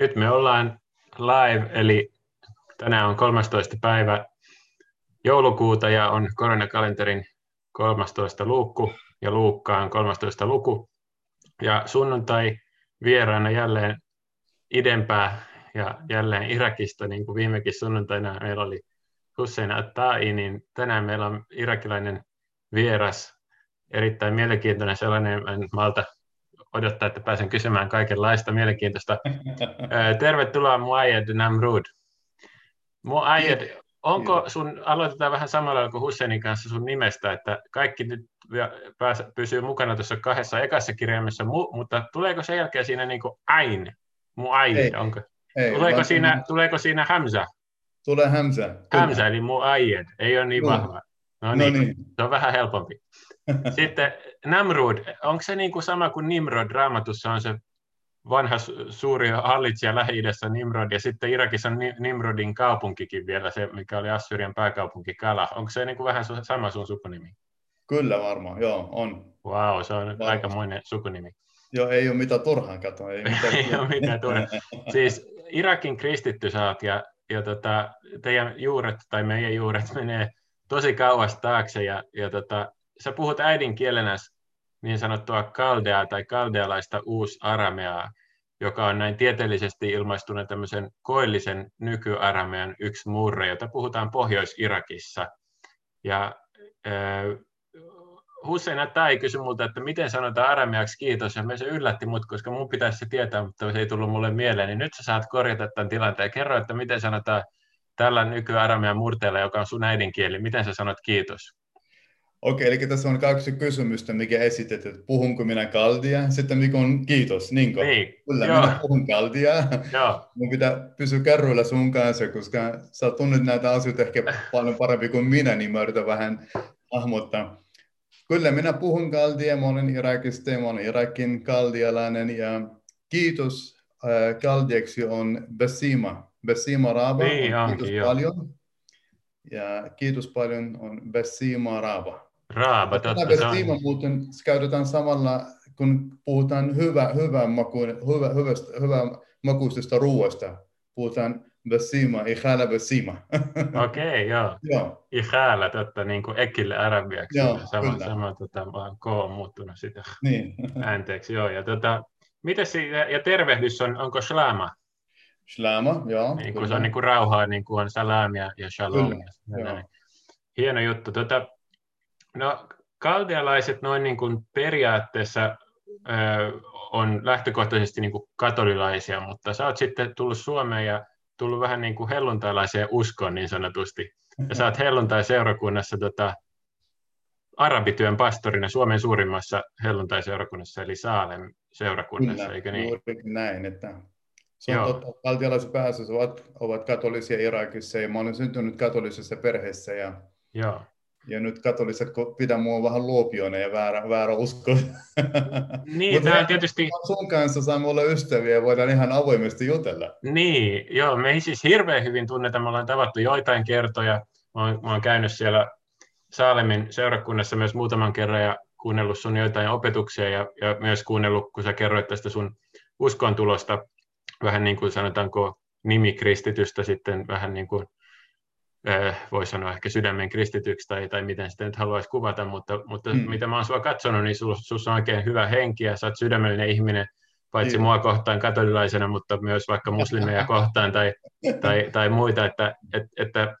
Nyt me ollaan live, eli tänään on 13. päivä joulukuuta ja on koronakalenterin 13. luukku ja Luukka on 13. luku. Ja sunnuntai vieraana jälleen idempää ja jälleen Irakista, niin kuin viimekin sunnuntaina meillä oli Hussein Attai, niin tänään meillä on irakilainen vieras, erittäin mielenkiintoinen sellainen, en malta odottaa, että pääsen kysymään kaikenlaista mielenkiintoista. Tervetuloa Muayyad Namrud. Muayyad, onko sun, aloitetaan vähän samalla kuin Husseinin kanssa sun nimestä, että kaikki nyt pääs, pysyy mukana tuossa kahdessa ekassa kirjaimessa, mutta tuleeko sen jälkeen siinä niin kuin ain, Muayyad, onko? Ei, tuleeko, siinä, en... tuleeko siinä Hamza? Tulee Hamza. Hamza, eli Muayyad, ei ole niin vahva. No, no niin, niin, se on vähän helpompi. Sitten Namrud, onko se niin kuin sama kuin Nimrod raamatussa on se vanha suuri hallitsija Lähi-idässä Nimrod, ja sitten Irakissa on Nimrodin kaupunkikin vielä, se mikä oli Assyrian pääkaupunki Kala. Onko se niin kuin vähän sama sun sukunimi? Kyllä varmaan, joo, on. Wow, se on Varmasti. aikamoinen sukunimi. Joo, ei ole mitään turhaan, kato. Ei, mitään ei ole mitään turhaan. Siis Irakin kristitty saat, ja, ja tota, teidän juuret, tai meidän juuret menee tosi kauas taakse, ja, ja tota, sä puhut äidinkielenä niin sanottua kaldeaa tai kaldealaista uusarameaa, joka on näin tieteellisesti ilmaistuna tämmöisen koillisen nykyaramean yksi murre, jota puhutaan Pohjois-Irakissa. Ja äh, Hussein Tai kysyi multa, että miten sanotaan arameaksi kiitos, ja se yllätti mut, koska mun pitäisi se tietää, mutta se ei tullut mulle mieleen, niin nyt sä saat korjata tämän tilanteen. Ja kerro, että miten sanotaan tällä nykyaramean murteella, joka on sun äidinkieli, miten sä sanot kiitos? Okei, eli tässä on kaksi kysymystä, mikä esitet, että puhunko minä kaldia, sitten mikä on kiitos, niinkö? Niin, Kyllä, joo. minä puhun kaldia. Joo. Mun pitää pysyä kärryillä sun kanssa, koska sä tunnet näitä asioita ehkä paljon parempi kuin minä, niin mä yritän vähän hahmottaa. Kyllä, minä puhun kaldia, mä olen Irakista, mä olen Irakin kaldialainen ja kiitos äh, kaldiaksi on Besima. Besima Raba, niin, kiitos joo. paljon. Ja kiitos paljon on Besima Raba. Raaba, totta. Tätä se on... muuten käytetään samalla, kun puhutaan hyvä, hyvä, maku, hyvä, hyvästä, hyvä makuisesta ruoasta. Puhutaan besima, ihäälä besima. Okei, okay, joo. joo. Ihäälä, totta, niin kuin ekille arabiaksi. Joo, sama, kyllä. sama tota, vaan K on muuttunut sitä Niin. äänteeksi. Joo, ja, tota, miten se, ja tervehdys on, onko shlama? Shlama, joo. Niin kuin se on niin kuin rauhaa, niin kuin on salam ja, shalom. Kyllä, Ja. Hieno juttu. Tota, no, kaldealaiset noin niin kuin periaatteessa ö, on lähtökohtaisesti niin kuin katolilaisia, mutta sä oot sitten tullut Suomeen ja tullut vähän niin kuin helluntailaiseen uskoon niin sanotusti. Ja sä oot helluntai-seurakunnassa tota, arabityön pastorina Suomen suurimmassa helluntai-seurakunnassa, eli Saalem seurakunnassa, Kyllä, eikö niin? juurikin näin, että se on Joo. totta. Valtiolaiset pääasiassa ovat, ovat katolisia Irakissa ja mä olen syntynyt katolisessa perheessä ja, Joo. Ja nyt katoliset pitää mua vähän luopiona ja väärä, väärä usko. Niin, Mutta tämä on tietysti, sun kanssa saamme olla ystäviä ja voidaan ihan avoimesti jutella. niin, joo, me ei siis hirveän hyvin tunneta, me ollaan tavattu joitain kertoja, mä oon, mä oon käynyt siellä Saalemin seurakunnassa myös muutaman kerran ja kuunnellut sun joitain opetuksia ja, ja myös kuunnellut, kun sä kerroit tästä sun uskon tulosta, vähän niin kuin sanotaanko nimikristitystä sitten vähän niin kuin voi sanoa ehkä sydämen kristityksi tai, tai miten sitä nyt haluaisi kuvata, mutta, mutta Mm. mm. mitä mä oon sua katsonut, niin sinussa on oikein hyvä henki ja sä oot sydämellinen ihminen, paitsi Joo. mua kohtaan katolilaisena, mutta myös vaikka muslimeja kohtaan tai, tai, tai muita, että, että, että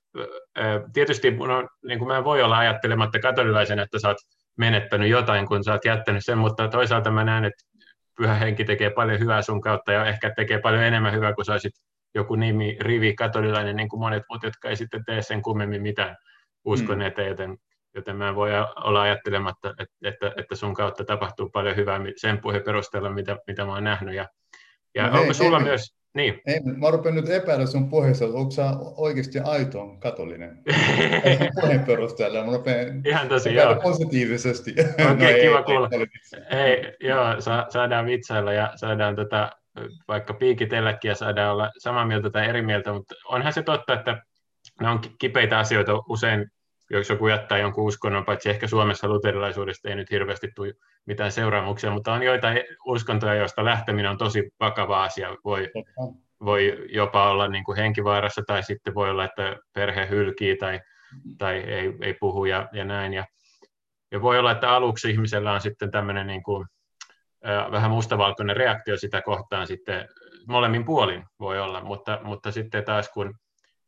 ää, tietysti on, niin kuin mä en voi olla ajattelematta katolilaisena, että sä oot menettänyt jotain, kun sä oot jättänyt sen, mutta toisaalta mä näen, että pyhä henki tekee paljon hyvää sun kautta ja ehkä tekee paljon enemmän hyvää, kun sä olisit joku nimi, rivi, katolilainen, niin kuin monet muut, jotka ei sitten tee sen kummemmin mitään uskon Mm. eteen, joten, joten mä en voi olla ajattelematta, että, että, että sun kautta tapahtuu paljon hyvää sen puheen perusteella, mitä, mitä mä oon nähnyt. Ja, ja No hei, onko sulla hei. myös, niin, Ei, mä rupean nyt epäillä sun puheessa, että onko sä oikeasti aito katolinen? Puheen perusteella mä rupean ihan tosi, joo. positiivisesti. Okei, kiva kuulla. ei, ei, Ei, joo, sa, saadaan vitsailla ja saadaan tota, vaikka piikitelläkin ja saadaan olla samaa mieltä tai eri mieltä, mutta onhan se totta, että ne on ki- kipeitä asioita usein, jos joku jättää jonkun uskonnon, paitsi ehkä Suomessa luterilaisuudesta ei nyt hirveästi tule mitään seuraamuksia, mutta on joitain uskontoja, joista lähteminen on tosi vakava asia, voi, voi jopa olla niin kuin henkivaarassa tai sitten voi olla, että perhe hylkii tai, tai ei, ei puhu ja, ja näin. Ja, ja voi olla, että aluksi ihmisellä on sitten tämmöinen niin kuin, vähän mustavalkoinen reaktio sitä kohtaan sitten. Molemmin puolin voi olla, mutta, mutta sitten taas kun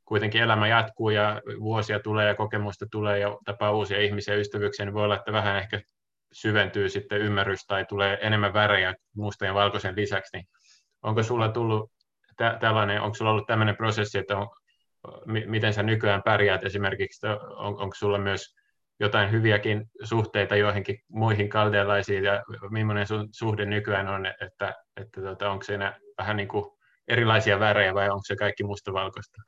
kuitenkin elämä jatkuu ja vuosia tulee ja kokemusta tulee ja tapaa uusia ihmisiä ystävyyksiä, niin voi olla, että vähän ehkä syventyy sitten ymmärrys tai tulee enemmän värejä mustan ja valkoisen lisäksi, niin onko sulla tullut tä- tällainen, onko sulla ollut tämmöinen prosessi, että on, miten sä nykyään pärjäät esimerkiksi, on, onko sulla myös jotain hyviäkin suhteita joihinkin muihin kaldealaisiin ja millainen sun suhde nykyään on, että, että tota, onko siinä vähän niin kuin erilaisia värejä vai onko se kaikki mustavalkoista?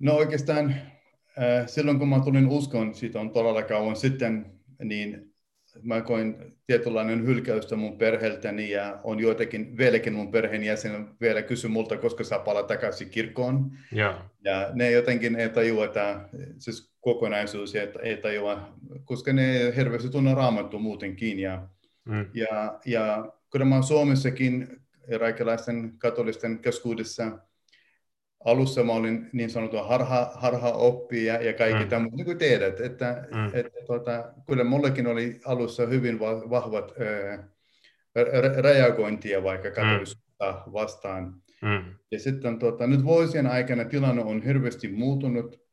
No oikeastaan äh, silloin kun mä tulin uskon, siitä on todella kauan sitten, niin mä koin tietynlainen hylkäystä mun perheeltäni ja on joitakin, vieläkin mun perheenjäsen vielä kysy multa, koska saa palata takaisin kirkkoon. Ja, ja ne jotenkin ei tajua, että siis kokonaisuus ei, ei tajua, koska ne hirveästi tunne raamattu muutenkin. Ja, mm. ja, ja kyllä mä Suomessakin irakilaisten katolisten keskuudessa alussa mä olin niin sanottu harha, harha oppia ja kaikki mm. tämmöistä, niin kuin tiedät, että, mm. että tuota, kyllä mullekin oli alussa hyvin vahvat ää, reagointia vaikka katolisuutta mm. vastaan. Mm. Ja sitten tuota, nyt vuosien aikana tilanne on hirveästi muuttunut.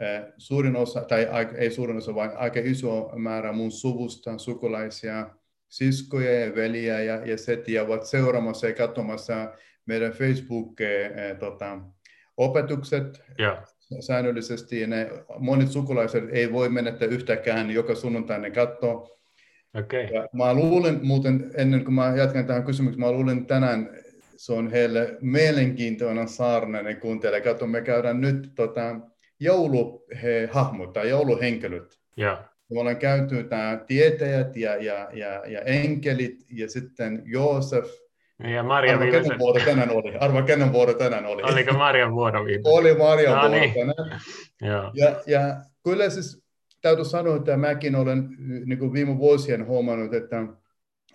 Ää, suurin osa, tai ei suurin osa, vaan aika iso määrä mun suvusta, sukulaisia, siskoja ja veliä ja, ja setiä ovat seuraamassa ja katsomassa meidän Facebook ää, tota, opetukset ja. säännöllisesti, ja ne monet sukulaiset ei voi menettää yhtäkään joka sunnuntai ne katsoo. Okay. Ja mä luulen muuten, ennen kuin mä jatkan tähän kysymykseen, mä luulen tänään se on heille mielenkiintoinen saarna, ne kuuntelee. Kato, me käydään nyt tota, jouluhahmot tai jouluhenkilöt. Yeah. Me ollaan käyty tämä tietäjät ja, ja, ja, ja enkelit ja sitten Joosef, niin, ja Marja Arva kenen vuoro tänään oli. Arva kenen vuoro tänään oli. Oliko Marjan vuoro viime? Oli Marjan no, vuoro niin. tänään. Joo. Ja, ja kyllä siis täytyy sanoa, että mäkin olen niin kuin viime vuosien huomannut, että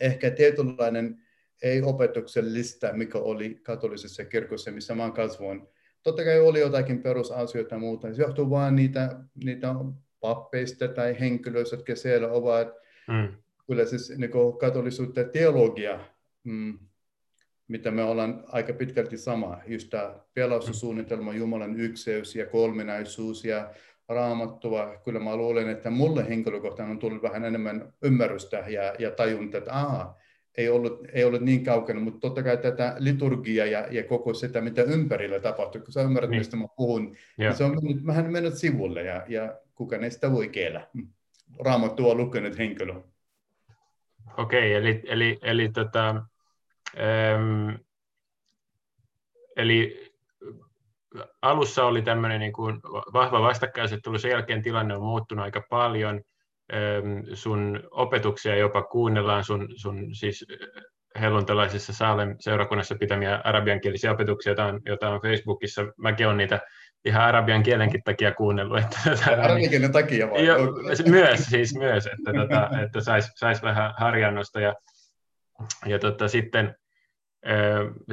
ehkä tietynlainen ei-opetuksellista, mikä oli katolisessa kirkossa, missä mä kasvoin. Totta kai oli jotakin perusasioita ja muuta. Se johtuu vain niitä, niitä pappeista tai henkilöistä, jotka siellä ovat. Mm. Kyllä siis niin katolisuutta teologia mm, mitä me ollaan aika pitkälti sama, just tämä pelastussuunnitelma, Jumalan ykseys ja kolminaisuus ja raamattua. Kyllä mä luulen, että mulle henkilökohtaisesti on tullut vähän enemmän ymmärrystä ja, ja tajunta, että aha, ei ollut, ei ollut niin kaukana, mutta totta kai tätä liturgiaa ja, ja koko sitä, mitä ympärillä tapahtuu, kun sä ymmärrät, niin. mistä mä puhun, niin se on mennyt, vähän mennyt sivulle ja, ja kuka sitä voi kiellä. Raamattua on lukenut henkilö. Okei, eli, eli, eli tota, Ähm, eli alussa oli tämmöinen niin kuin vahva vastakkainasettelu, sen jälkeen tilanne on muuttunut aika paljon. Sun opetuksia jopa kuunnellaan, sun, sun siis helluntalaisessa Saalem seurakunnassa pitämiä arabiankielisiä opetuksia, joita on, joita on Facebookissa. Mäkin olen niitä ihan arabian kielenkin takia kuunnellut. Että, arabian kielen takia vai? Jo, myös, siis myös, että, tota, että saisi sais vähän harjannosta. Ja, ja tota, sitten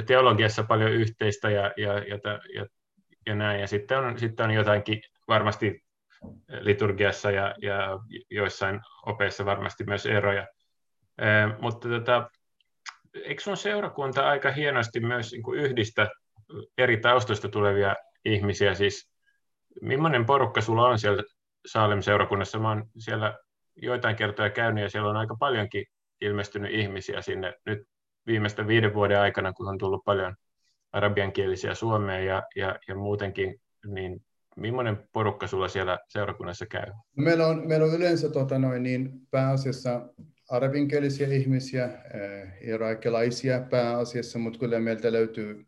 teologiassa paljon yhteistä ja, ja, ja, ja, ja näin. Ja sitten on, sitten on jotainkin varmasti liturgiassa ja, ja joissain opeissa varmasti myös eroja. Mutta tota, eikö sun seurakunta aika hienosti myös niin kuin yhdistä eri taustoista tulevia ihmisiä? Siis millainen porukka sulla on siellä Saalem-seurakunnassa? Mä oon siellä joitain kertoja käynyt ja siellä on aika paljonkin ilmestynyt ihmisiä sinne. Nyt viimeisten viiden vuoden aikana, kun on tullut paljon arabiankielisiä Suomeen ja, ja, ja muutenkin, niin millainen porukka sulla siellä seurakunnassa käy? Meillä, on, meillä on yleensä tota noin, niin pääasiassa arabinkielisiä ihmisiä, äh, irakilaisia pääasiassa, mutta kyllä meiltä löytyy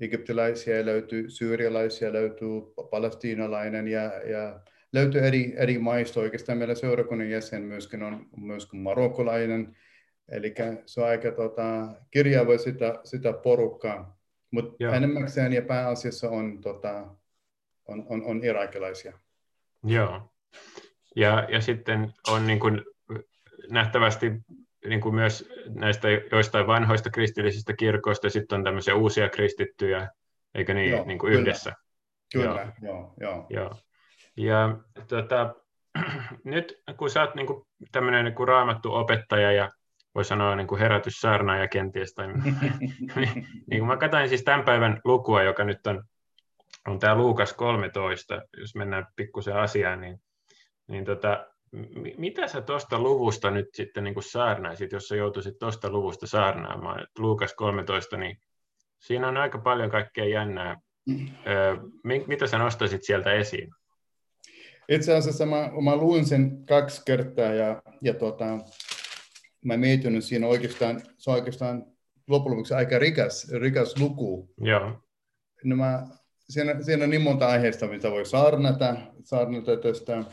egyptiläisiä, löytyy syyrialaisia, löytyy palestiinalainen ja, ja löytyy eri, eri maista. Oikeastaan meillä seurakunnan jäsen myöskin on myöskin marokkolainen, Eli se on aika tota, kirjava sitä, sitä porukkaa, mutta enemmäkseen ja pääasiassa on, tota, on, on, on irakilaisia. Joo. Ja, ja sitten on niin kuin nähtävästi niin kuin myös näistä joistain vanhoista kristillisistä kirkoista, sitten on tämmöisiä uusia kristittyjä eikö niin, joo, niin kuin yhdessä? Kyllä, joo. joo, joo. Ja tota, nyt kun sä oot niin kuin tämmöinen niin kuin raamattu opettaja ja voi sanoa niin kuin herätyssaarnaaja kenties, tai, niin, kun mä katsoin siis tämän päivän lukua, joka nyt on, on tämä Luukas 13, jos mennään pikkusen asiaan, niin, niin tota, mitä sä tuosta luvusta nyt sitten niin saarnaisit, jos sä joutuisit tuosta luvusta saarnaamaan? Et Luukas 13, niin siinä on aika paljon kaikkea jännää. Mm. mitä sä nostaisit sieltä esiin? Itse asiassa mä, mä luin sen kaksi kertaa ja, ja tota, mä mietin, että siinä oikeastaan, se on oikeastaan loppujen lopuksi aika rikas, rikas luku. Joo. No mä, siinä, siinä on niin monta aiheesta, mitä voi saarnata, saarnata tästä.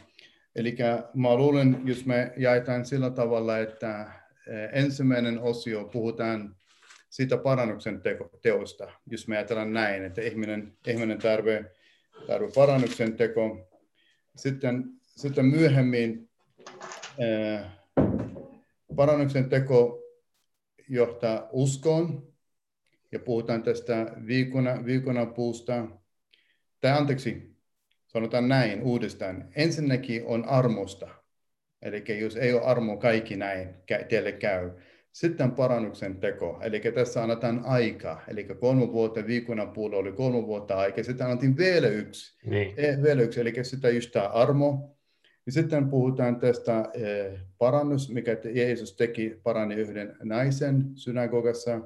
Eli mä luulen, jos me jaetaan sillä tavalla, että eh, ensimmäinen osio puhutaan siitä parannuksen teko, teosta, jos me ajatellaan näin, että ihminen, ihminen tarvitsee tarve parannuksen teko. Sitten, sitten myöhemmin eh, parannuksen teko johtaa uskoon, ja puhutaan tästä viikona, viikona puusta. Tai anteeksi, sanotaan näin uudestaan. Ensinnäkin on armosta. Eli jos ei ole armo, kaikki näin teille käy. Sitten parannuksen teko, eli tässä annetaan aikaa. Eli kolme vuotta viikona puolella oli kolme vuotta aikaa. Sitten annettiin vielä yksi. Niin. E, vielä yksi, eli sitä just tämä armo. Ja sitten puhutaan tästä e, parannus, mikä Jeesus teki, parani yhden naisen synagogassa.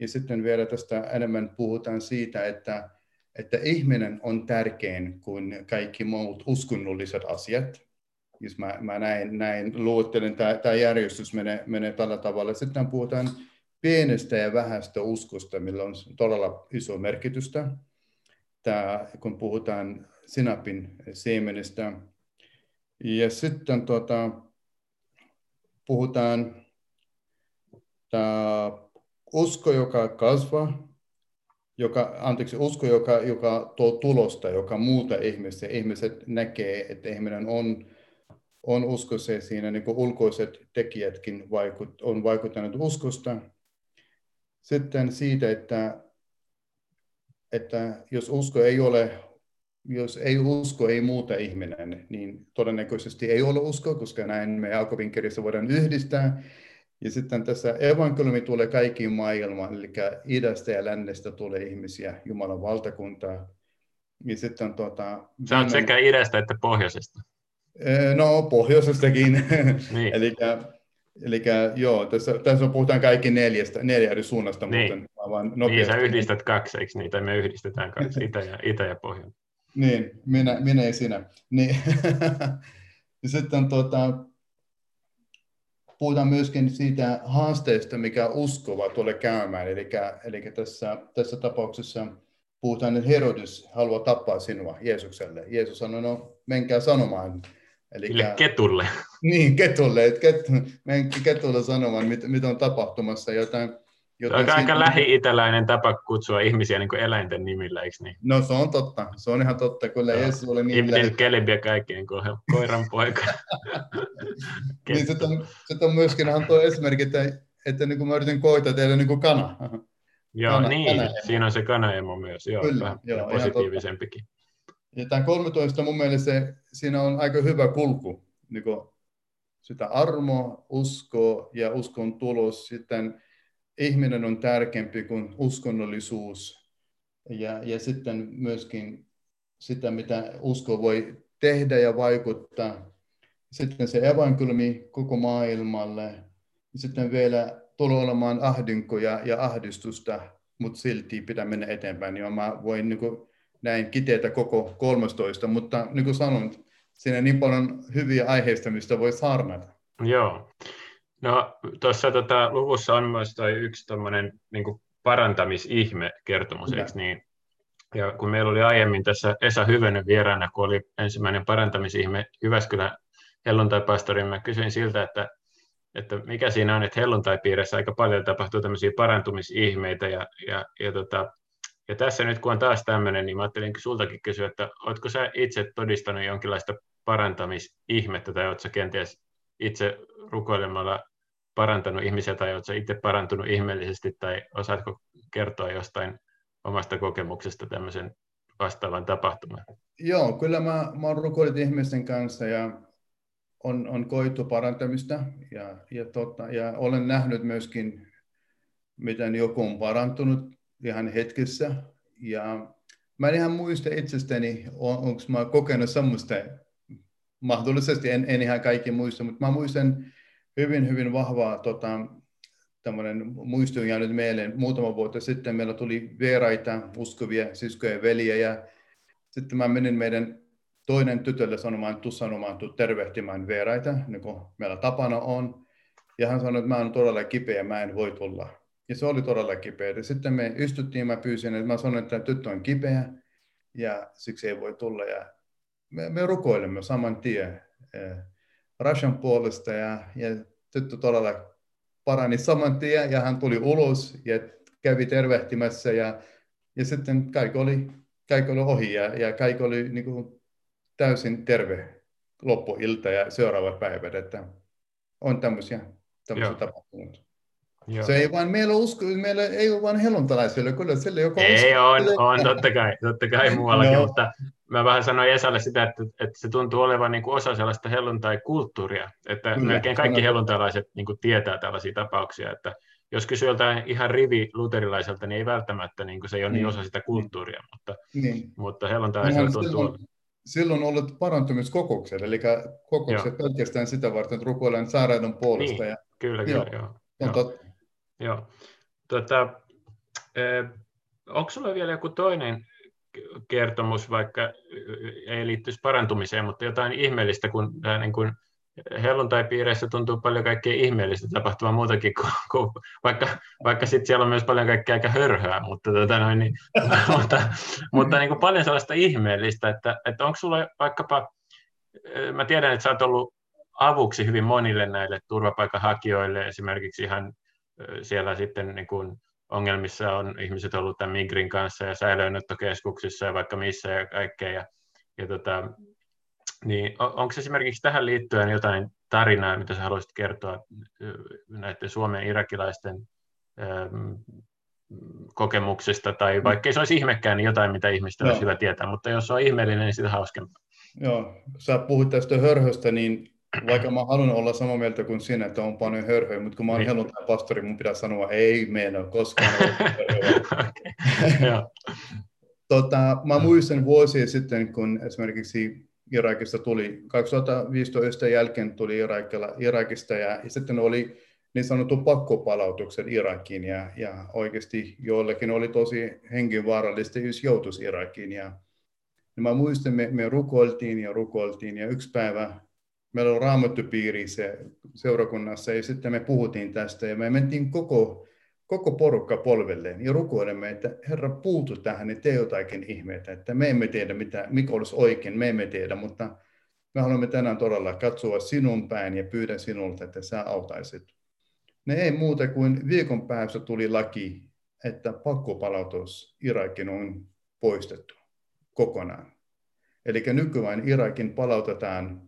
Ja sitten vielä tästä enemmän puhutaan siitä, että että ihminen on tärkein kuin kaikki muut uskonnolliset asiat. Jos mä, mä näin, näin luottelen, tämä järjestys menee, menee tällä tavalla. Sitten puhutaan pienestä ja vähästä uskosta, millä on todella iso merkitystä. Tämä, kun puhutaan sinapin siemenestä. Ja sitten tuota, puhutaan tämä usko, joka kasvaa, joka, anteeksi, usko, joka, joka tuo tulosta, joka muuta ihmistä. Ihmiset näkee, että ihminen on, on uskossa ja siinä niin ulkoiset tekijätkin vaikut, on vaikuttanut uskosta. Sitten siitä, että, että jos usko ei ole, jos ei usko, ei muuta ihminen, niin todennäköisesti ei ole usko, koska näin me Jaakobin kirjassa voidaan yhdistää. Ja sitten tässä evankeliumi tulee kaikkiin maailmaan, eli idästä ja lännestä tulee ihmisiä Jumalan valtakuntaa. Ja sitten, tuota, Sä oot sekä idästä että pohjoisesta. No, pohjoisestakin. Niin. eli, eli joo, tässä, tässä puhutaan kaikki neljästä, neljä eri suunnasta. Niin. Muuten, vaan niin, sä yhdistät kaksi, eikö niitä? Me yhdistetään kaksi, itä ja, itä ja pohjoinen. Niin, minä, minä ja sinä. Niin. ja sitten tuota, puhutaan myöskin siitä haasteesta, mikä uskova tulee käymään. Eli, eli tässä, tässä tapauksessa puhutaan, että Herodes haluaa tappaa sinua Jeesukselle. Jeesus sanoi, no menkää sanomaan. Eli ketulle. Niin, ketulle. Että ket, menkää ketulle sanomaan, mitä, mitä on tapahtumassa. Jotain, jotain se on aika lähi-itäläinen tapa kutsua ihmisiä niin kuin eläinten nimillä, eikö niin? No se on totta, se on ihan totta, kyllä no. Jeesus oli niin Ibn Kelib ja kaikkien koiran poika. niin sitten on, sit on myöskin tuo esimerkki, että, että niin kuin mä yritin koita tehdä niin kuin kana. Joo, kana, niin, kana siinä on se kanaemo myös, joo, kyllä, vähän joo, positiivisempikin. Ja tämä 13 mun mielestä se, siinä on aika hyvä kulku, niin kuin sitä armo, usko ja uskon tulos, sitten ihminen on tärkeämpi kuin uskonnollisuus. Ja, ja sitten myöskin sitä, mitä usko voi tehdä ja vaikuttaa. Sitten se evankeliumi koko maailmalle. Sitten vielä tulee olemaan ahdinkoja ja ahdistusta, mutta silti pitää mennä eteenpäin. Ja mä voin niin kuin, näin kiteitä koko 13, mutta niin kuin sanoin, siinä on niin paljon hyviä aiheista, mistä voi saarnata. Joo. No tuossa tota, luvussa on myös toi yksi tommonen, niin parantamisihme kertomus, eikö niin? Ja kun meillä oli aiemmin tässä Esa Hyvönen vieraana, kun oli ensimmäinen parantamisihme Jyväskylän helluntai-pastori, mä kysyin siltä, että, että mikä siinä on, että helluntai-piirissä aika paljon tapahtuu tämmöisiä parantumisihmeitä ja, ja, ja, tota, ja tässä nyt kun on taas tämmöinen, niin mä ajattelin sultakin kysyä, että oletko sä itse todistanut jonkinlaista parantamisihmettä tai oletko kenties itse rukoilemalla parantanut ihmisiä tai oletko itse parantunut ihmeellisesti tai osaatko kertoa jostain omasta kokemuksesta tämmöisen vastaavan tapahtuman? Joo, kyllä mä, mä oon rukoillut ihmisten kanssa ja on, on koettu parantamista ja, ja, tota, ja olen nähnyt myöskin, miten joku on parantunut ihan hetkessä. Ja mä en ihan muista itsestäni, on, onko mä kokenut semmoista, mahdollisesti en, en ihan kaikki muista, mutta mä muistan hyvin, hyvin vahvaa tota, tämmöinen muisto jäänyt mieleen. Muutama vuotta sitten meillä tuli vieraita, uskovia siskoja ja veliä, ja sitten mä menin meidän toinen tytölle sanomaan, tuu sanomaan, tuu tervehtimään vieraita, niin kuin meillä tapana on. Ja hän sanoi, että mä oon todella kipeä, mä en voi tulla. Ja se oli todella kipeä. Ja sitten me istuttiin, mä pyysin, että mä sanoin, että tyttö on kipeä, ja siksi ei voi tulla. Ja me, me rukoilemme saman tien eh, Rashan puolesta, ja, ja tyttö todella parani saman tien, ja hän tuli ulos, ja kävi tervehtimässä, ja, ja sitten kaikki oli, kaikki oli ohi, ja, ja kaikki oli niin kuin, täysin terve loppuilta ja seuraavat päivät, että on tämmöisiä, tämmöisiä tapahtumia. Joo. Se ei vaan meillä usko, meillä ei ole vain helluntalaisille, kyllä sille joka Ei usko, on, on, totta kai, totta kai muuallakin, no. mutta mä vähän sanoin Esalle sitä, että, että se tuntuu olevan niin kuin osa sellaista helluntai-kulttuuria, että kyllä, melkein kaikki helluntalaiset niin kuin tietää tällaisia tapauksia, että jos kysyy joltain ihan rivi luterilaiselta, niin ei välttämättä niin kuin se ei ole niin, niin osa sitä kulttuuria, mutta, niin. mutta helluntalaiselta tuntuu... Silloin, silloin ollut parantumiskokoukset, eli kokoukset joo. pelkästään sitä varten, että rukoillaan sairaiden puolesta. Niin, ja, kyllä, kyllä, joo. joo. Totta. Joo. Tota, eh, onko sinulla vielä joku toinen kertomus, vaikka ei liittyisi parantumiseen, mutta jotain ihmeellistä, kun tämä niin kuin helluntai-piireissä tuntuu paljon kaikkea ihmeellistä tapahtuvan muutakin, kuin, kuin, vaikka, vaikka sitten siellä on myös paljon kaikkea aika hörhöä, mutta, tota noin, niin, mutta, mutta niin kuin paljon sellaista ihmeellistä, että, että onko sulla vaikkapa, mä tiedän, että sä oot ollut avuksi hyvin monille näille turvapaikanhakijoille, esimerkiksi ihan siellä sitten niin kuin ongelmissa on ihmiset ollut tämän Migrin kanssa ja säilöönottokeskuksissa ja vaikka missä ja kaikkea. Ja, ja tota, niin onko esimerkiksi tähän liittyen jotain tarinaa, mitä sä haluaisit kertoa näiden Suomen irakilaisten ähm, kokemuksista, tai vaikka se olisi ihmekään, niin jotain, mitä ihmistä olisi hyvä tietää, mutta jos on ihmeellinen, niin sitä hauskempaa. Joo, sä puhuit tästä hörhöstä, niin vaikka mä haluan olla samaa mieltä kuin sinä, että on paljon hörhöjä, mutta kun mä oon niin. pastori, mun pitää sanoa, ei meillä koskaan ole tota, Mä muistan vuosia sitten, kun esimerkiksi Irakista tuli, 2015 jälkeen tuli Irakilla, Irakista ja, ja sitten oli niin sanottu pakkopalautuksen Irakiin ja, ja oikeasti joillekin oli tosi hengenvaarallista, jos joutuisi Irakiin. Ja, ja mä muistan, me, me rukoiltiin ja rukoiltiin ja yksi päivä meillä on raamattupiiri se, seurakunnassa ja sitten me puhuttiin tästä ja me mentiin koko, koko porukka polvelleen ja rukoilemme, että Herra puutu tähän ja tee jotakin ihmeitä, että me emme tiedä mitä, mikä olisi oikein, me emme tiedä, mutta me haluamme tänään todella katsoa sinun päin ja pyydän sinulta, että sä autaisit. Ne ei muuta kuin viikon päässä tuli laki, että pakkopalautus Irakin on poistettu kokonaan. Eli nykyään Irakin palautetaan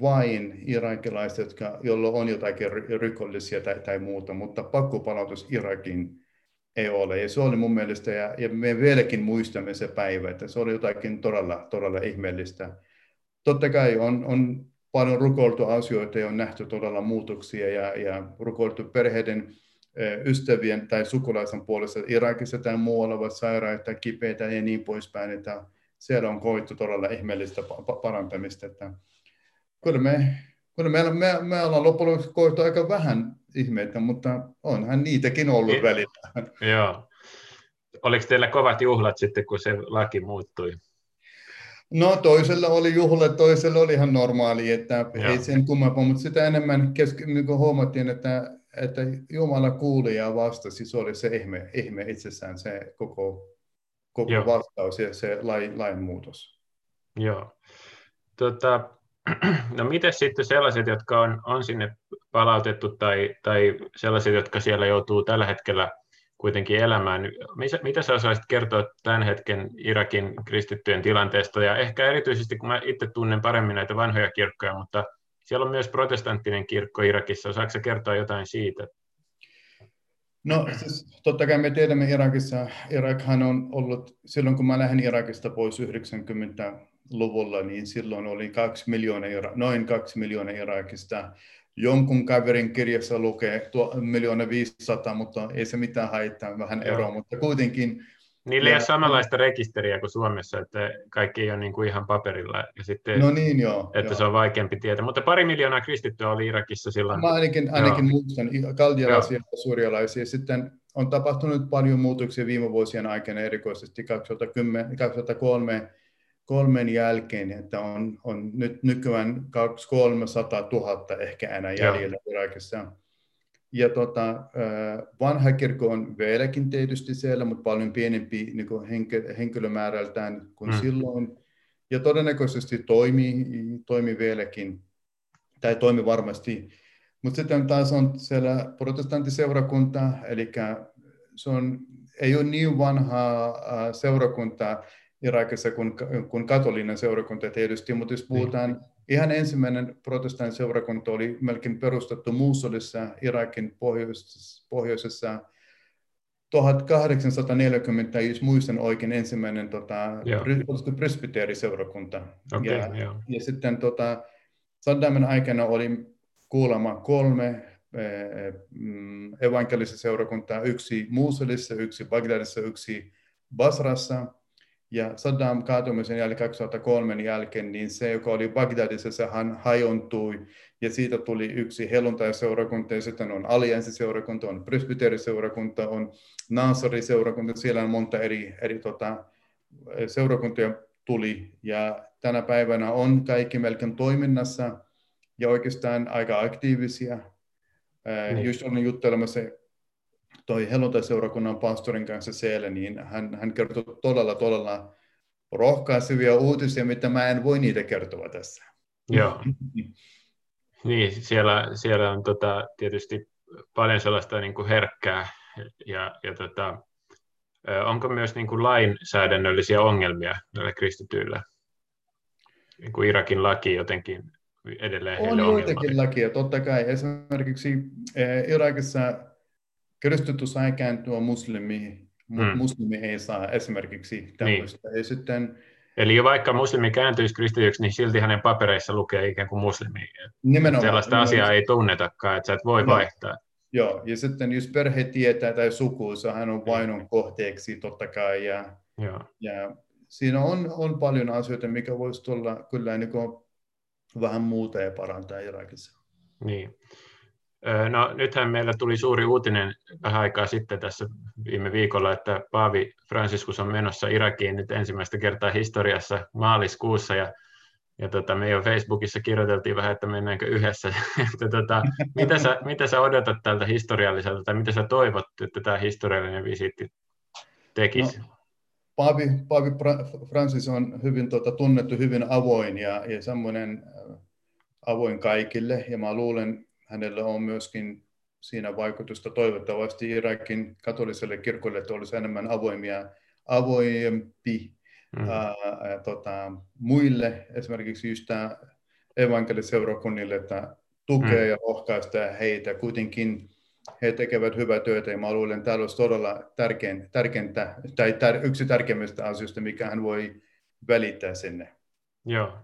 vain irakilaiset, jotka, joilla on jotakin rikollisia tai, tai muuta, mutta pakkopalautus Irakin ei ole. Ja se oli mun mielestä, ja, ja me vieläkin muistamme se päivä, että se oli jotakin todella, todella ihmeellistä. Totta kai on, on paljon rukoiltu asioita ja on nähty todella muutoksia ja, ja rukoiltu perheiden ystävien tai sukulaisen puolesta Irakissa tai muualla ovat sairaita, kipeitä ja niin poispäin, että siellä on koettu todella ihmeellistä parantamista. Että kyllä me, kyllä me, me, me ollaan loppujen lopuksi koettu aika vähän ihmeitä, mutta onhan niitäkin ollut niin. välillä. Joo. Oliko teillä kovat juhlat sitten, kun se laki muuttui? No toisella oli juhla, toisella oli ihan normaali, että Joo. ei sen kummempaa, mutta sitä enemmän kesk- niin huomattiin, että, että Jumala kuuli ja vastasi, se oli se ihme, ihme itsessään, se koko, koko vastaus ja se lain, lainmuutos. Joo. Tota, No miten sitten sellaiset, jotka on, on sinne palautettu tai, tai sellaiset, jotka siellä joutuu tällä hetkellä kuitenkin elämään. Mitä, mitä sä osaisit kertoa tämän hetken Irakin kristittyjen tilanteesta? Ja ehkä erityisesti, kun mä itse tunnen paremmin näitä vanhoja kirkkoja, mutta siellä on myös protestanttinen kirkko Irakissa. Osaatko kertoa jotain siitä? No siis totta kai me tiedämme Irakissa, Irakhan on ollut, silloin kun mä lähdin Irakista pois 90-luvulla, niin silloin oli kaksi miljoonaa, noin kaksi miljoonaa Irakista. Jonkun kaverin kirjassa lukee miljoona 500, mutta ei se mitään haittaa, vähän eroa, mutta kuitenkin Niillä ei ole samanlaista rekisteriä kuin Suomessa, että kaikki ei ole niin kuin ihan paperilla. Ja sitten, no niin, joo. Että joo. se on vaikeampi tietää. Mutta pari miljoonaa kristittyä oli Irakissa silloin. Mä ainakin, ainakin muistan kaldialaisia ja surialaisia. Sitten on tapahtunut paljon muutoksia viime vuosien aikana, erikoisesti 2010, 2003 kolmen jälkeen, että on, on nyt nykyään 200 000 ehkä enää jäljellä Irakissa. Ja tota, vanha kirkko on vieläkin tietysti siellä, mutta paljon pienempi niin kuin henkilömäärältään kuin mm. silloin. Ja todennäköisesti toimii, toimii vieläkin, tai toimi varmasti. Mutta sitten taas on siellä protestanttiseurakunta, eli se on, ei ole niin vanha seurakunta Irakissa kuin, kuin katolinen seurakunta tietysti, mutta jos puhutaan niin Ihan ensimmäinen protestantin seurakunta oli melkein perustettu Musulissa, Irakin pohjoisessa, pohjoisessa 1840, jos muistan oikein, ensimmäinen tota, presbyteeriseurakunta. Okay, ja, ja sitten tota, Saddamin aikana oli kuulemma kolme eh, mm, evankelista seurakuntaa, yksi Musulissa, yksi Bagdadissa, yksi Basrassa. Ja Saddam kaatumisen jälkeen 2003 jälkeen, niin se, joka oli Bagdadissa, se hän hajontui, ja siitä tuli yksi helluntai-seurakunta, ja sitten on allianssiseurakunta, on presbyteriseurakunta, on Naasari-seurakunta, siellä on monta eri, eri tota, seurakuntia tuli, ja tänä päivänä on kaikki melkein toiminnassa, ja oikeastaan aika aktiivisia. Niin. Just olin juttelemassa toi helluntai-seurakunnan pastorin kanssa siellä, niin hän, hän kertoi todella, todella rohkaisevia uutisia, mitä mä en voi niitä kertoa tässä. Joo. niin, siellä, siellä on tota, tietysti paljon sellaista niin kuin herkkää ja, ja tota, onko myös niin kuin lainsäädännöllisiä ongelmia näillä kristityillä? Niin kuin Irakin laki jotenkin edelleen On joitakin lakia, totta kai. Esimerkiksi Irakissa kristitty saa kääntyä muslimiin, mutta mm. muslimi ei saa esimerkiksi tämmöistä. Niin. Ja sitten, Eli vaikka muslimi kääntyisi kristityksi, niin silti hänen papereissa lukee ikään kuin muslimi. Nimenomaan. Sellaista nimenomaan. asiaa ei tunnetakaan, että sä et voi no. vaihtaa. Joo, ja sitten jos perhe tietää tai sukuussa, hän on vainon kohteeksi totta kai. Ja, Joo. ja siinä on, on paljon asioita, mikä voisi tulla kyllä niin kuin vähän muuta ja parantaa Irakissa. Niin. No nythän meillä tuli suuri uutinen vähän aikaa sitten tässä viime viikolla, että Paavi Franciscus on menossa Irakiin nyt ensimmäistä kertaa historiassa maaliskuussa ja, ja tota, me jo Facebookissa kirjoiteltiin vähän, että mennäänkö yhdessä. että tota, mitä, sä, mitä sä odotat tältä historialliselta tai mitä sä toivot, että tämä historiallinen visiitti tekisi? No. Paavi, Paavi Francis on hyvin tota, tunnettu, hyvin avoin ja, ja semmoinen avoin kaikille. Ja mä luulen, hänellä on myöskin siinä vaikutusta toivottavasti Irakin katoliselle kirkolle, että olisi enemmän avoimia, avoimempi mm. ää, tota, muille, esimerkiksi just evankelisseurakunnille, että tukea mm. ja rohkaista heitä. Kuitenkin he tekevät hyvää työtä ja mä luulen, että täällä olisi todella tärkein, tärkeintä, tai tär, yksi tärkeimmistä asioista, mikä hän voi välittää sinne. Joo.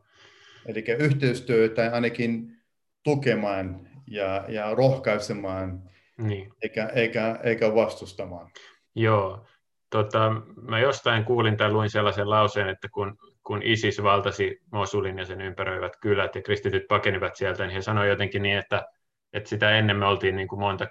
Eli yhteistyö tai ainakin tukemaan ja, ja rohkaisemaan, niin. eikä, eikä, eikä vastustamaan. Joo. Tota, mä jostain kuulin tai luin sellaisen lauseen, että kun, kun ISIS valtasi Mosulin ja sen ympäröivät kylät ja kristityt pakenivat sieltä, niin he sanoivat jotenkin niin, että, että sitä ennen me oltiin niin kuin monta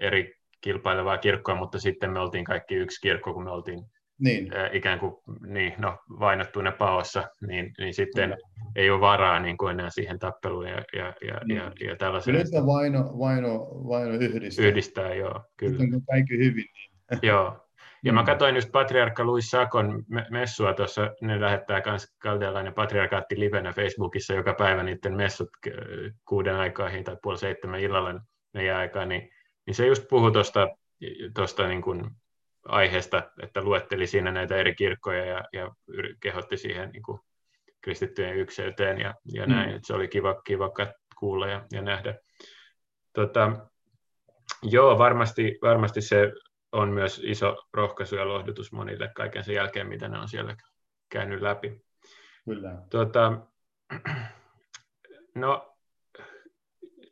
eri kilpailevaa kirkkoa, mutta sitten me oltiin kaikki yksi kirkko, kun me oltiin niin. ikään kuin niin, no, vainottuina paossa, niin, niin sitten Kyllä. ei ole varaa niin kuin enää siihen tappeluun ja, ja, ja, niin. ja, ja tällaiseen. Kyllä vaino, vaino, vaino yhdistää. Yhdistää, joo. Kyllä. Sitten on kaikki hyvin. Niin. joo. Ja mä mm. katsoin just Patriarkka Luis Sakon messua tuossa, ne lähettää myös kaldealainen patriarkaatti livenä Facebookissa joka päivä niiden messut kuuden aikaihin tai puoli seitsemän illalla meidän aikaa, niin, niin se just puhui tuosta niin kuin aiheesta, että luetteli siinä näitä eri kirkkoja ja, ja kehotti siihen niin kuin kristittyjen ykseyteen ja, ja mm. näin. Mm. Että se oli kiva, kiva kuulla ja, ja nähdä. Tota, Joo, varmasti, varmasti se on myös iso rohkaisu ja lohdutus monille kaiken sen jälkeen, mitä ne on siellä käynyt läpi. Kyllä. Tuota, no,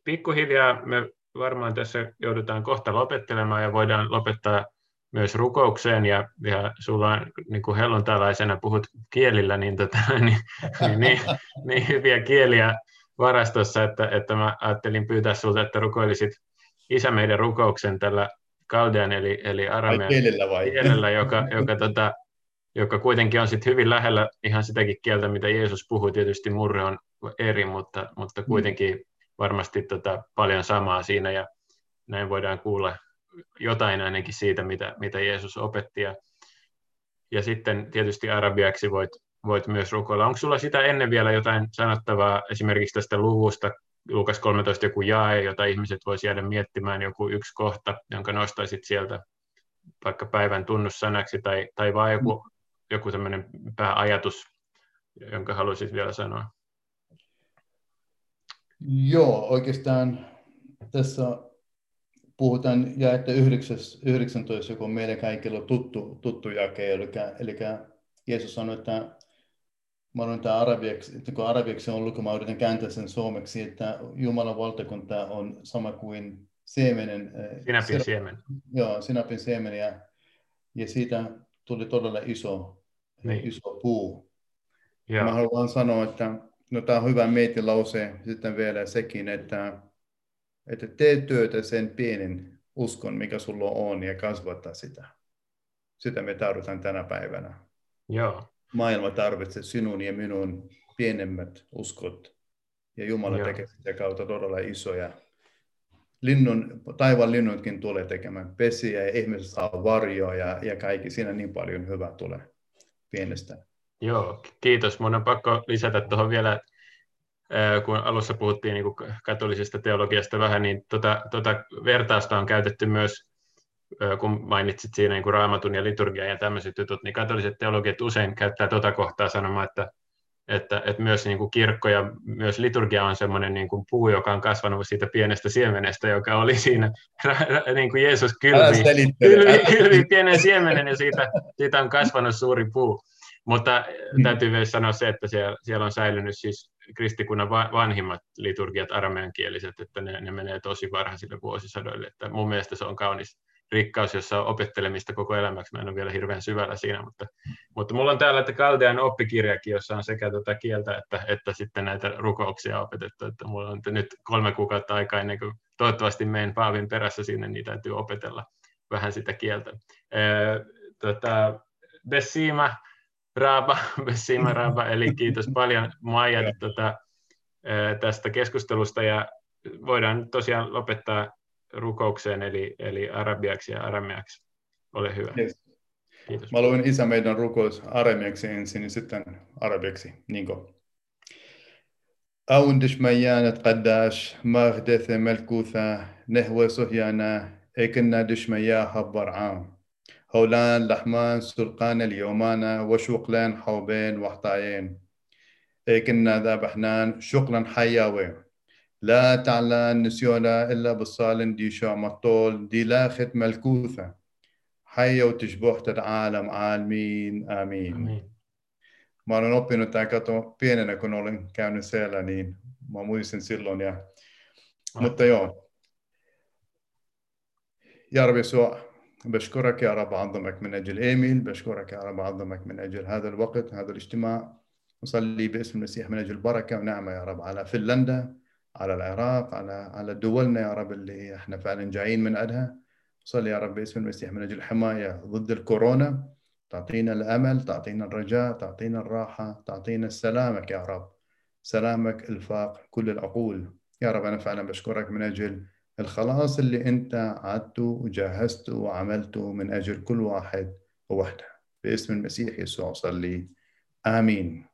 pikkuhiljaa me varmaan tässä joudutaan kohta lopettelemaan ja voidaan lopettaa myös rukoukseen ja, ja sulla on niin kuin helluntalaisena puhut kielillä, niin, tota, niin, niin, niin, niin, hyviä kieliä varastossa, että, että mä ajattelin pyytää sulta, että rukoilisit isä meidän rukouksen tällä kaldean eli, eli aramean kielellä, vai? kielellä joka, joka, tota, joka kuitenkin on sit hyvin lähellä ihan sitäkin kieltä, mitä Jeesus puhui. Tietysti murre on eri, mutta, mutta kuitenkin varmasti tota, paljon samaa siinä ja näin voidaan kuulla jotain ainakin siitä, mitä, mitä Jeesus opetti. Ja, ja sitten tietysti arabiaksi voit, voit myös rukoilla. Onko sulla sitä ennen vielä jotain sanottavaa esimerkiksi tästä luvusta, Lukas 13 joku jae, jota ihmiset voisivat jäädä miettimään, joku yksi kohta, jonka nostaisit sieltä vaikka päivän tunnussanaksi, tai, tai vaan joku, joku tämmöinen pääajatus, jonka haluaisit vielä sanoa? Joo, oikeastaan tässä puhutaan jaetta 19, joka on meidän kaikilla tuttu, tuttu jake, eli, eli Jeesus sanoi, että mä olen tämä arabiaksi, että kun arabiaksi on luku, mä yritän kääntää sen suomeksi, että Jumalan valtakunta on sama kuin siemenen. Eh, sinapin siemen. Joo, sinapin siemen ja, ja siitä tuli todella iso, niin. iso puu. Ja. Mä haluan sanoa, että no, tämä on hyvä mietilause sitten vielä sekin, että, että tee työtä sen pienen uskon, mikä sulla on, ja kasvattaa sitä. Sitä me tarvitaan tänä päivänä. Joo maailma tarvitsee sinun ja minun pienemmät uskot. Ja Jumala Joo. tekee sitä kautta todella isoja. Linnun, taivaan linnutkin tulee tekemään pesiä ja ihmiset saa varjoa ja, ja kaikki. Siinä niin paljon hyvää tulee pienestä. Joo, kiitos. Mun on pakko lisätä tuohon vielä, kun alussa puhuttiin niin katolisesta teologiasta vähän, niin tota, tota vertausta on käytetty myös kun mainitsit siinä niin kuin raamatun ja liturgian ja tämmöiset jutut, niin katoliset teologit usein käyttää tuota kohtaa sanomaan, että, että, että myös niin kuin kirkko ja myös liturgia on semmoinen niin kuin puu, joka on kasvanut siitä pienestä siemenestä, joka oli siinä, niin kuin Jeesus kylvi, kylvi, kylvi pienen siemenen ja siitä, siitä on kasvanut suuri puu. Mutta mm. täytyy myös sanoa se, että siellä, siellä on säilynyt siis kristikunnan vanhimmat liturgiat arameankieliset, että ne, ne menee tosi varhaisille vuosisadoille. Että mun mielestä se on kaunis, rikkaus, jossa on opettelemista koko elämäksi. Mä en ole vielä hirveän syvällä siinä, mutta, mutta mulla on täällä että Kaldean oppikirjakin, jossa on sekä tuota kieltä että, että sitten näitä rukouksia opetettu. Että mulla on nyt kolme kuukautta aikaa ennen kuin toivottavasti menen Paavin perässä sinne, niin täytyy opetella vähän sitä kieltä. Ee, tota, Bessima Raaba, Bessima Raaba, eli kiitos paljon Maija tota, tästä keskustelusta ja voidaan tosiaan lopettaa rukoukseen, eli, eli arabiaksi ja arameaksi. Ole hyvä. Yes. Kiitos. Mä luin isä meidän rukous arabiaksi ensin ja sitten arabiaksi. Niinko? أون دشميانة قداش ماغدث ملكوثة نهوى صهيانا إكنا دشميا هبر عام هولان لحمان سلقان اليومانا وشوقلان حوبين وحطايين. إكنا ذابحنان شقلا حياوين لا تعلن نسيونا إلا بالصالن دي شو مطول دي لاخت ملكوثة. حية وتشبهت العالم عالمين آمين, آمين. Mä olen oppinut tämän kato pienenä, kun olen käynyt siellä, niin mä muistin silloin. Ja, mutta joo, Jarvi sua بشكرك يا رب عظمك من أجل إيميل بشكرك يا رب عظمك من أجل هذا الوقت هذا الاجتماع. أصلي باسم المسيح من أجل بركة ونعمة يا رب على فنلندا على العراق على على دولنا يا رب اللي إحنا فعلا جايين من عندها صلي يا رب باسم المسيح من أجل الحمايه ضد الكورونا. تعطينا الأمل تعطينا الرجاء تعطينا الراحة تعطينا سلامك يا رب. سلامك الفاق كل العقول. يا رب أنا فعلا بشكرك من أجل الخلاص اللي انت عدته وجهزته وعملته من أجل كل واحد ووحده. باسم المسيح يسوع صلي آمين.